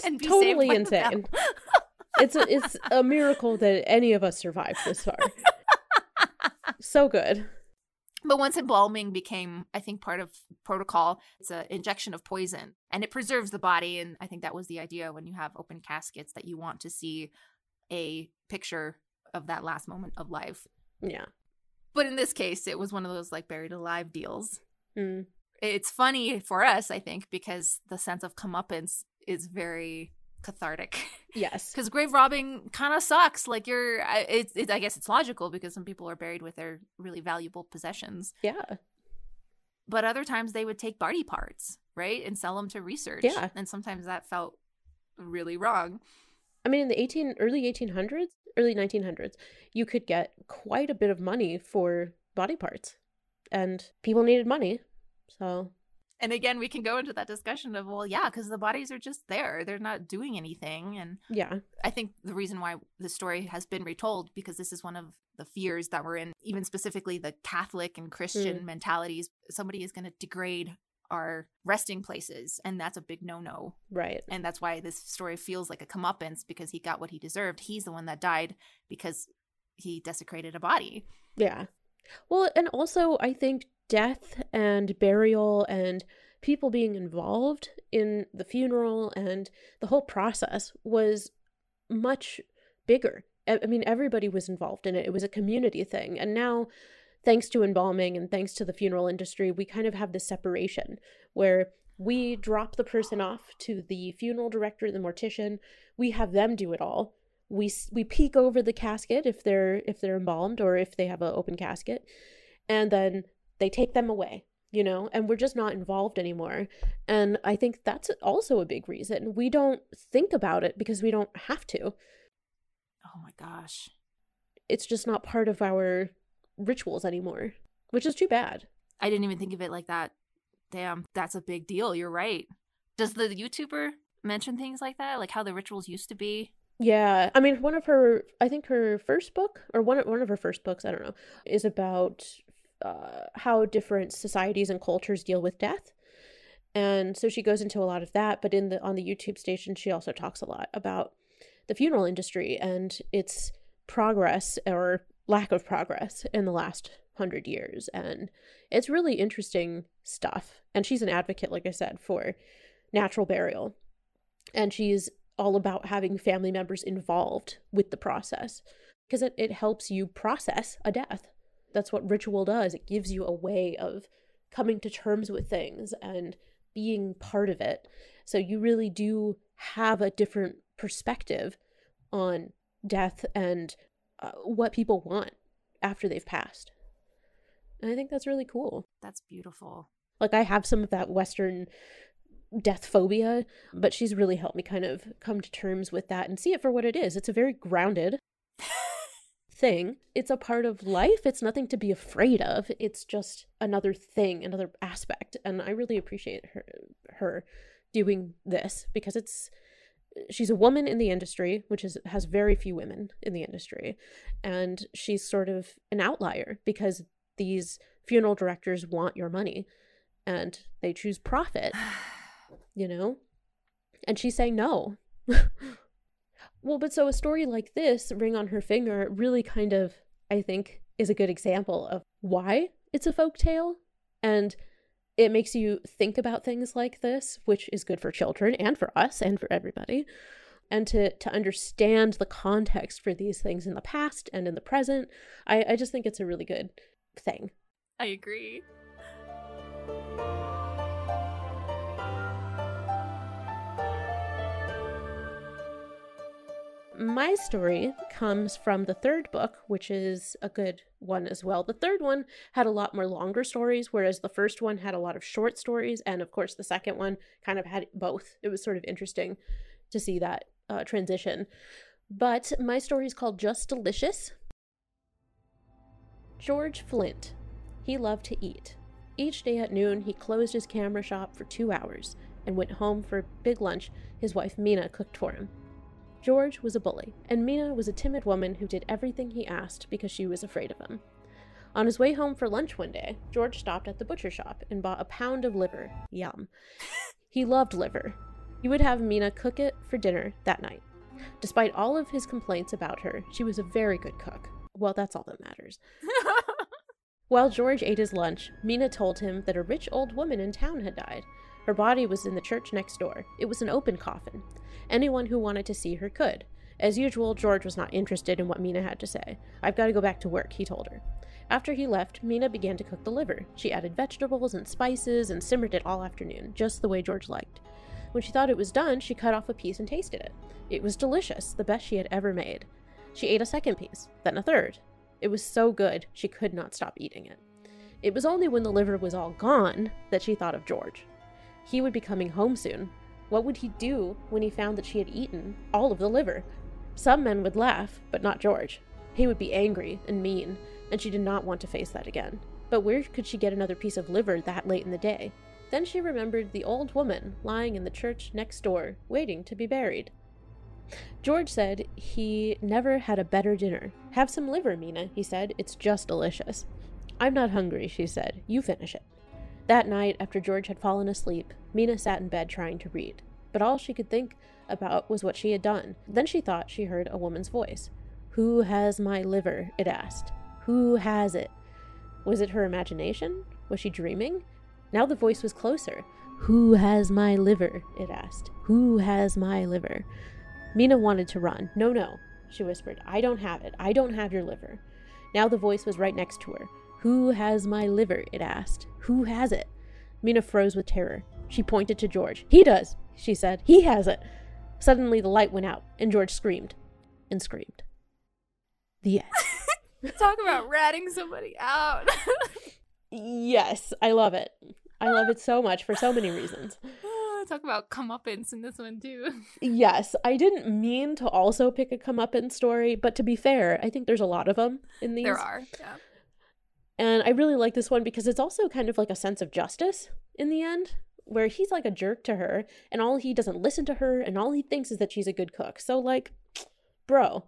and be totally saved by the insane. it's a, it's a miracle that any of us survived this far. so good. But once embalming became, I think, part of protocol, it's an injection of poison and it preserves the body. And I think that was the idea when you have open caskets that you want to see a picture of that last moment of life. Yeah. But in this case, it was one of those like buried alive deals. Mm. It's funny for us, I think, because the sense of comeuppance is very cathartic. Yes. Because grave robbing kind of sucks. Like you're, I- it's, it's, I guess it's logical because some people are buried with their really valuable possessions. Yeah. But other times they would take body parts, right, and sell them to research. Yeah. And sometimes that felt really wrong. I mean, in the 18 early 1800s, early 1900s, you could get quite a bit of money for body parts, and people needed money. So And again, we can go into that discussion of, well, yeah, because the bodies are just there. They're not doing anything. And yeah, I think the reason why the story has been retold because this is one of the fears that we're in, even specifically the Catholic and Christian Mm. mentalities. Somebody is going to degrade our resting places, and that's a big no-no. right. And that's why this story feels like a comeuppance because he got what he deserved. He's the one that died because he desecrated a body. Yeah. Well, and also I think death and burial and people being involved in the funeral and the whole process was much bigger. I mean, everybody was involved in it. It was a community thing. And now, thanks to embalming and thanks to the funeral industry, we kind of have this separation where we drop the person off to the funeral director, the mortician. We have them do it all. We we peek over the casket if they're if they're embalmed or if they have an open casket, and then they take them away. You know, and we're just not involved anymore. And I think that's also a big reason we don't think about it because we don't have to. Oh my gosh. It's just not part of our rituals anymore, which is too bad. I didn't even think of it like that. Damn, that's a big deal. You're right. Does the YouTuber mention things like that? Like how the rituals used to be? Yeah, I mean, one of her, I think her first book, or one one of her first books, I don't know, is about uh, how different societies and cultures deal with death, and so she goes into a lot of that. But in the on the YouTube station, she also talks a lot about the funeral industry and its progress or lack of progress in the last hundred years, and it's really interesting stuff. And she's an advocate, like I said, for natural burial, and she's all about having family members involved with the process because it, it helps you process a death. That's what ritual does. It gives you a way of coming to terms with things and being part of it. So you really do have a different perspective on death and uh, what people want after they've passed. And I think that's really cool. That's beautiful. Like I have some of that Western death phobia, but she's really helped me kind of come to terms with that and see it for what it is. It's a very grounded thing. It's a part of life. It's nothing to be afraid of. It's just another thing, another aspect. And I really appreciate her her doing this because it's she's a woman in the industry, which is has very few women in the industry, and she's sort of an outlier because these funeral directors want your money and they choose profit, you know? And she's saying no. well, but so a story like this, Ring on Her Finger, really kind of, I think, is a good example of why it's a folk tale. And it makes you think about things like this, which is good for children and for us and for everybody. And to, to understand the context for these things in the past and in the present, I, I just think it's a really good thing. I agree. My story comes from the third book, which is a good one as well. The third one had a lot more longer stories, whereas the first one had a lot of short stories. And of course, the second one kind of had both. It was sort of interesting to see that uh, transition. But my story is called Just Delicious. George Flint. He loved to eat. Each day at noon, he closed his camera shop for two hours and went home for a big lunch his wife Mina cooked for him. George was a bully, and Mina was a timid woman who did everything he asked because she was afraid of him. On his way home for lunch one day, George stopped at the butcher shop and bought a pound of liver. Yum. he loved liver. He would have Mina cook it for dinner that night. Despite all of his complaints about her, she was a very good cook. Well, that's all that matters. While George ate his lunch, Mina told him that a rich old woman in town had died. Her body was in the church next door. It was an open coffin. Anyone who wanted to see her could. As usual, George was not interested in what Mina had to say. I've got to go back to work, he told her. After he left, Mina began to cook the liver. She added vegetables and spices and simmered it all afternoon, just the way George liked. When she thought it was done, she cut off a piece and tasted it. It was delicious, the best she had ever made. She ate a second piece, then a third. It was so good, she could not stop eating it. It was only when the liver was all gone that she thought of George. He would be coming home soon, what would he do when he found that she had eaten all of the liver? Some men would laugh, but not George. He would be angry and mean, and she did not want to face that again. But where could she get another piece of liver that late in the day? Then she remembered the old woman lying in the church next door, waiting to be buried. George said he never had a better dinner. Have some liver, Mina, he said. It's just delicious. I'm not hungry, she said. You finish it. That night, after George had fallen asleep, Mina sat in bed trying to read, but all she could think about was what she had done. Then she thought she heard a woman's voice. Who has my liver? it asked. Who has it? Was it her imagination? Was she dreaming? Now the voice was closer. Who has my liver? it asked. Who has my liver? Mina wanted to run. No, no, she whispered. I don't have it. I don't have your liver. Now the voice was right next to her. Who has my liver? it asked. Who has it? Mina froze with terror. She pointed to George. He does, she said. He has it. Suddenly the light went out, and George screamed and screamed. The end. Talk about ratting somebody out. yes, I love it. I love it so much for so many reasons. Talk about comeuppance in this one too. Yes, I didn't mean to also pick a comeuppance story, but to be fair, I think there's a lot of them in these. There are, yeah. And I really like this one because it's also kind of like a sense of justice in the end, where he's like a jerk to her and all he doesn't listen to her and all he thinks is that she's a good cook. So, like, bro,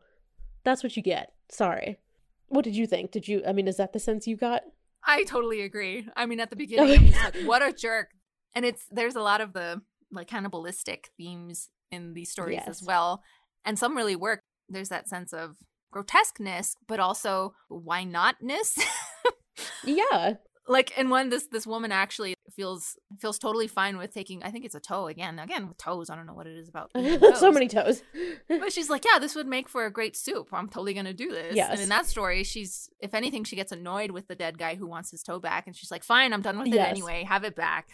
that's what you get. Sorry. What did you think? Did you, I mean, is that the sense you got? I totally agree. I mean, at the beginning, like, what a jerk. And it's, there's a lot of the like cannibalistic themes in these stories yes. as well. And some really work. There's that sense of grotesqueness, but also why notness. yeah. Like and one this this woman actually feels feels totally fine with taking I think it's a toe again. Again with toes. I don't know what it is about. so many toes. but she's like, Yeah, this would make for a great soup. I'm totally gonna do this. Yes. And in that story, she's if anything, she gets annoyed with the dead guy who wants his toe back and she's like, Fine, I'm done with it yes. anyway, have it back.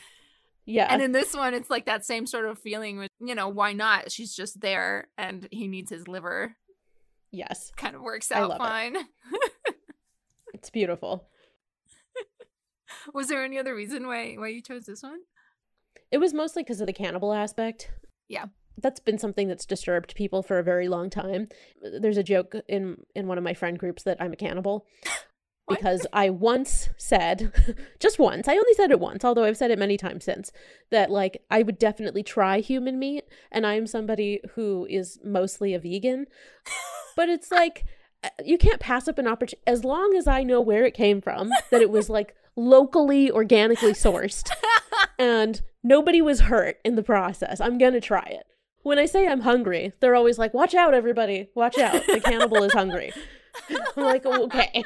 Yeah. And in this one, it's like that same sort of feeling with, you know, why not? She's just there and he needs his liver. Yes. Kind of works out love it. fine. It's beautiful. Was there any other reason why why you chose this one? It was mostly because of the cannibal aspect. Yeah. That's been something that's disturbed people for a very long time. There's a joke in in one of my friend groups that I'm a cannibal. Because I once said, just once, I only said it once, although I've said it many times since, that like I would definitely try human meat. And I'm somebody who is mostly a vegan. But it's like, uh, you can't pass up an opportunity as long as I know where it came from, that it was like locally, organically sourced, and nobody was hurt in the process. I'm gonna try it. When I say I'm hungry, they're always like, "Watch out, everybody! Watch out! The cannibal is hungry." I'm like, "Okay."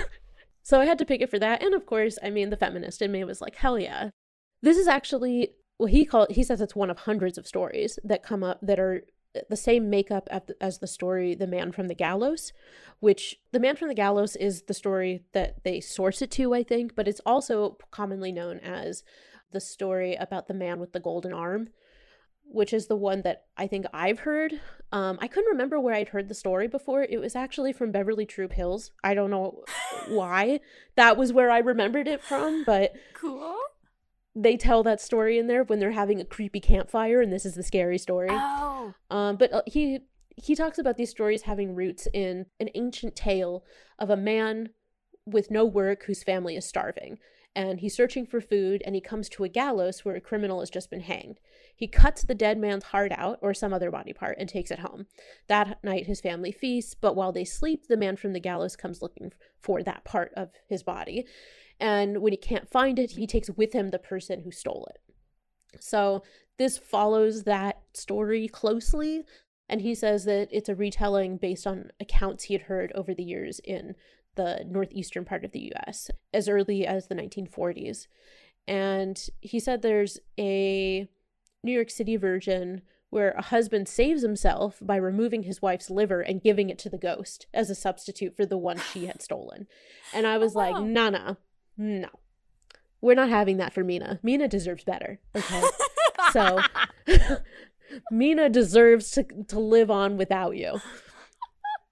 so I had to pick it for that, and of course, I mean, the feminist in me was like, "Hell yeah!" This is actually well, he called. He says it's one of hundreds of stories that come up that are the same makeup as the story "The Man from the Gallows," which "The Man from the Gallows" is the story that they source it to, I think, but it's also commonly known as the story about the man with the golden arm, which is the one that I think I've heard. Um, I couldn't remember where I'd heard the story before. It was actually from Beverly Troop Hills. I don't know why that was where I remembered it from, but Cool. They tell that story in there when they're having a creepy campfire, and this is the scary story. Oh. Um, but uh, he he talks about these stories having roots in an ancient tale of a man with no work whose family is starving. And he's searching for food and he comes to a gallows where a criminal has just been hanged. He cuts the dead man's heart out or some other body part and takes it home. That night, his family feasts, but while they sleep, the man from the gallows comes looking for that part of his body. And when he can't find it, he takes with him the person who stole it. So this follows that story closely. And he says that it's a retelling based on accounts he had heard over the years in the northeastern part of the US as early as the 1940s. And he said there's a New York City version where a husband saves himself by removing his wife's liver and giving it to the ghost as a substitute for the one she had stolen. And I was oh, like, nah, nah, no. We're not having that for Mina. Mina deserves better. Okay. so Mina deserves to, to live on without you.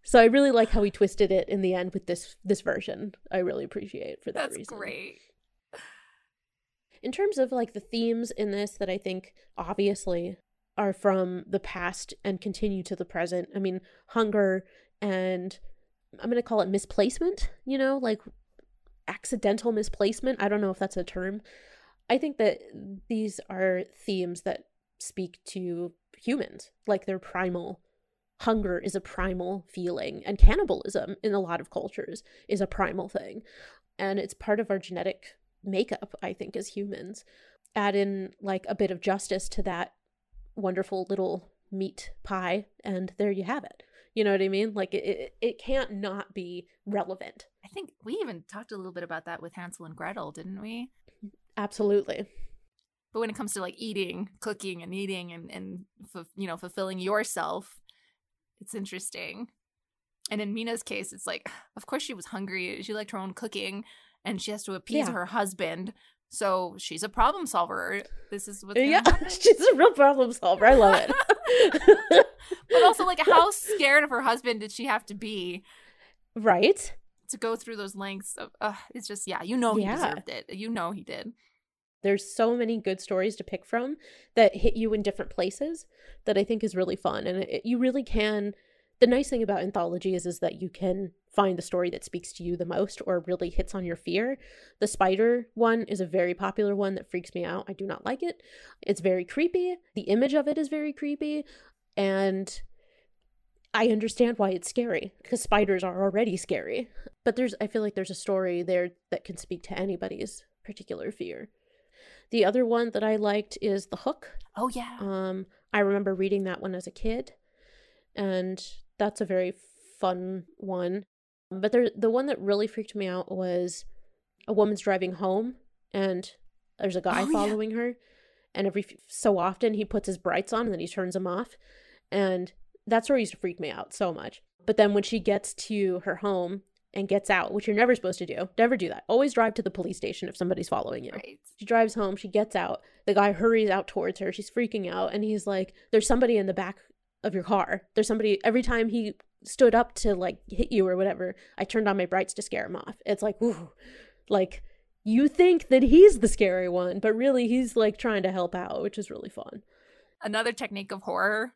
So I really like how he twisted it in the end with this this version. I really appreciate for that That's reason. great. In terms of like the themes in this that I think obviously are from the past and continue to the present. I mean, hunger and I'm going to call it misplacement, you know, like accidental misplacement. I don't know if that's a term. I think that these are themes that speak to humans, like their primal hunger is a primal feeling and cannibalism in a lot of cultures is a primal thing and it's part of our genetic makeup i think as humans add in like a bit of justice to that wonderful little meat pie and there you have it you know what i mean like it, it, it can't not be relevant I think we even talked a little bit about that with Hansel and Gretel, didn't we? absolutely But when it comes to like eating, cooking, and eating, and and you know fulfilling yourself, it's interesting. And in Mina's case, it's like, of course she was hungry. She liked her own cooking, and she has to appease Yeah. her husband. So she's a problem solver. This is what. yeah she's a real problem solver i love it but also, like, how scared of her husband did she have to be right to go through those lengths of? Uh, it's just, yeah, you know, he Yeah. deserved it. You know, he did. there's so many good stories to pick from that hit you in different places that I think is really fun. And it, you really can. The nice thing about anthology is, is that you can find the story that speaks to you the most or really hits on your fear. The spider one is a very popular one that freaks me out. I do not like it. It's very creepy. The image of it is very creepy. And I understand why it's scary because spiders are already scary. But there's, I feel like there's a story there that can speak to anybody's particular fear. The other one that I liked is The Hook. Oh yeah. Um, I remember reading that one as a kid, and that's a very fun one. But there, the one that really freaked me out was a woman's driving home, and there's a guy Oh, yeah. following her, and every so often he puts his brights on and then he turns them off, and that story used to freak me out so much. But then when she gets to her home and gets out, which you're never supposed to do. Never do that. Always drive to the police station if somebody's following you. Right. She drives home, she gets out. The guy hurries out towards her. She's freaking out and he's like, "There's somebody in the back of your car. There's somebody every time he stood up to like hit you or whatever, I turned on my brights to scare him off." It's like, "Ooh." Like you think that he's the scary one, but really he's like trying to help out, which is really fun. Another technique of horror,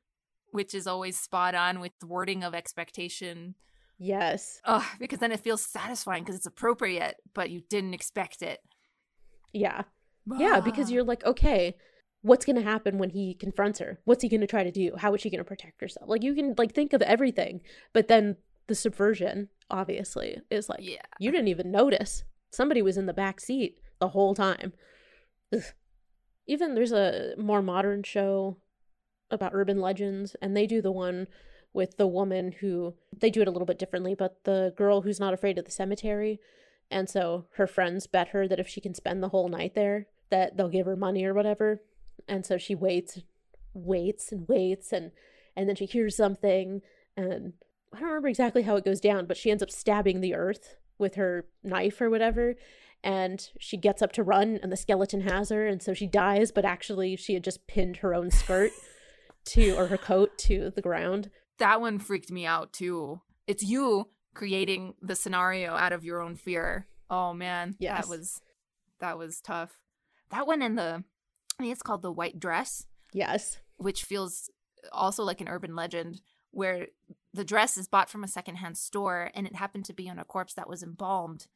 which is always spot on with thwarting of expectation. Yes. Ugh, because then it feels satisfying because it's appropriate, but you didn't expect it. Yeah. Yeah, because you're like, okay, what's going to happen when he confronts her? What's he going to try to do? How is she going to protect herself? Like you can like think of everything, but then the subversion obviously is like Yeah. you didn't even notice. Somebody was in the back seat the whole time. Ugh. Even there's a more modern show about urban legends and they do the one with the woman who they do it a little bit differently, but the girl who's not afraid of the cemetery and so her friends bet her that if she can spend the whole night there, that they'll give her money or whatever. And so she waits, waits and waits and and then she hears something and I don't remember exactly how it goes down, but she ends up stabbing the earth with her knife or whatever. And she gets up to run and the skeleton has her and so she dies, but actually she had just pinned her own skirt to or her coat to the ground. That one freaked me out too. It's you creating the scenario out of your own fear. Oh man, Yes. that was that was tough. That one in the I think it's called the white dress, Yes. which feels also like an urban legend where the dress is bought from a secondhand store and it happened to be on a corpse that was embalmed.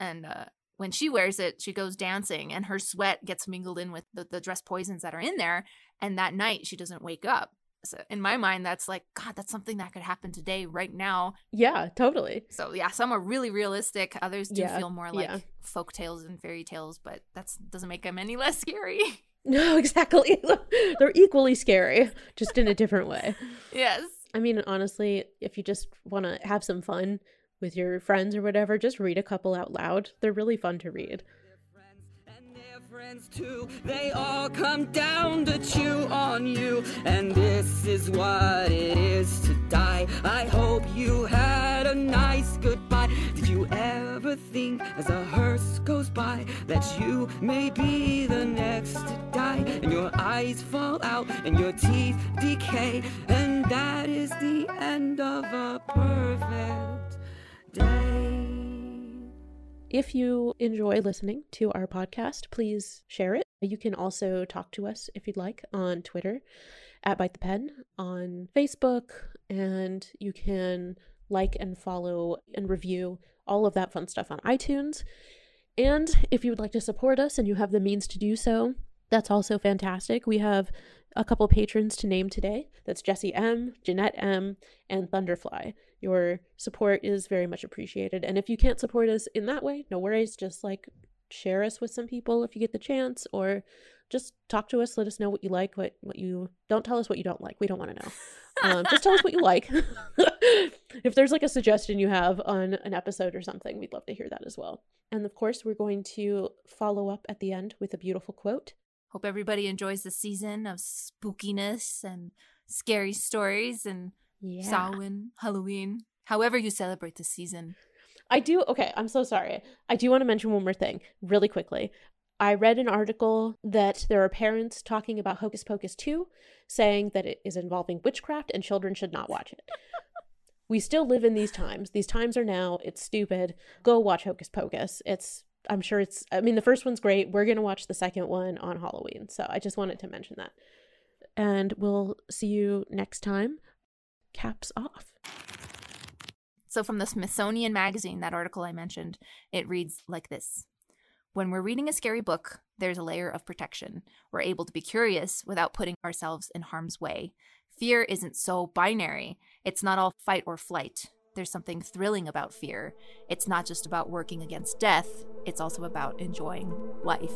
And uh, when she wears it, she goes dancing and her sweat gets mingled in with the, the dress poisons that are in there. And that night, she doesn't wake up. So in my mind, that's like, God, that's something that could happen today, right now. Yeah, totally. So yeah, some are really realistic. Others do Yeah, feel more like yeah. folk tales and fairy tales, but that doesn't make them any less scary. No, exactly. They're equally scary, just in a different way. yes. I mean, honestly, if you just want to have some fun with your friends or whatever, just read a couple out loud. They're really fun to read. Friends too. They all come down to chew on you, and this is what it is to die. I hope you had a nice goodbye. Did you ever think, as a hearse goes by, that you may be the next to die? And your eyes fall out, and your teeth decay, and that is the end of a perfect day. If you enjoy listening to our podcast, please share it. You can also talk to us if you'd like on Twitter at Bite the Pen, on Facebook, and you can like and follow and review all of that fun stuff on iTunes. And if you would like to support us and you have the means to do so, that's also fantastic. We have a couple patrons to name today. That's Jesse M, Jeanette M, and Thunderfly. Your support is very much appreciated. And if you can't support us in that way, no worries. Just like share us with some people if you get the chance, or just talk to us. Let us know what you like, what what you don't tell us what you don't like. We don't want to know. Um, just tell us what you like. if there's like a suggestion you have on an episode or something, we'd love to hear that as well. And of course, we're going to follow up at the end with a beautiful quote. Hope everybody enjoys the season of spookiness and scary stories and Yeah. Samhain, Halloween, however you celebrate the season. I do. Okay, I'm so sorry. I do want to mention one more thing really quickly. I read an article that there are parents talking about Hocus Pocus 2, saying that it is involving witchcraft and children should not watch it. we still live in these times. These times are now. It's stupid. Go watch Hocus Pocus. It's, I'm sure it's, I mean, the first one's great. We're going to watch the second one on Halloween. So I just wanted to mention that. And we'll see you next time. Caps off. So, from the Smithsonian Magazine, that article I mentioned, it reads like this When we're reading a scary book, there's a layer of protection. We're able to be curious without putting ourselves in harm's way. Fear isn't so binary, it's not all fight or flight. There's something thrilling about fear. It's not just about working against death, it's also about enjoying life.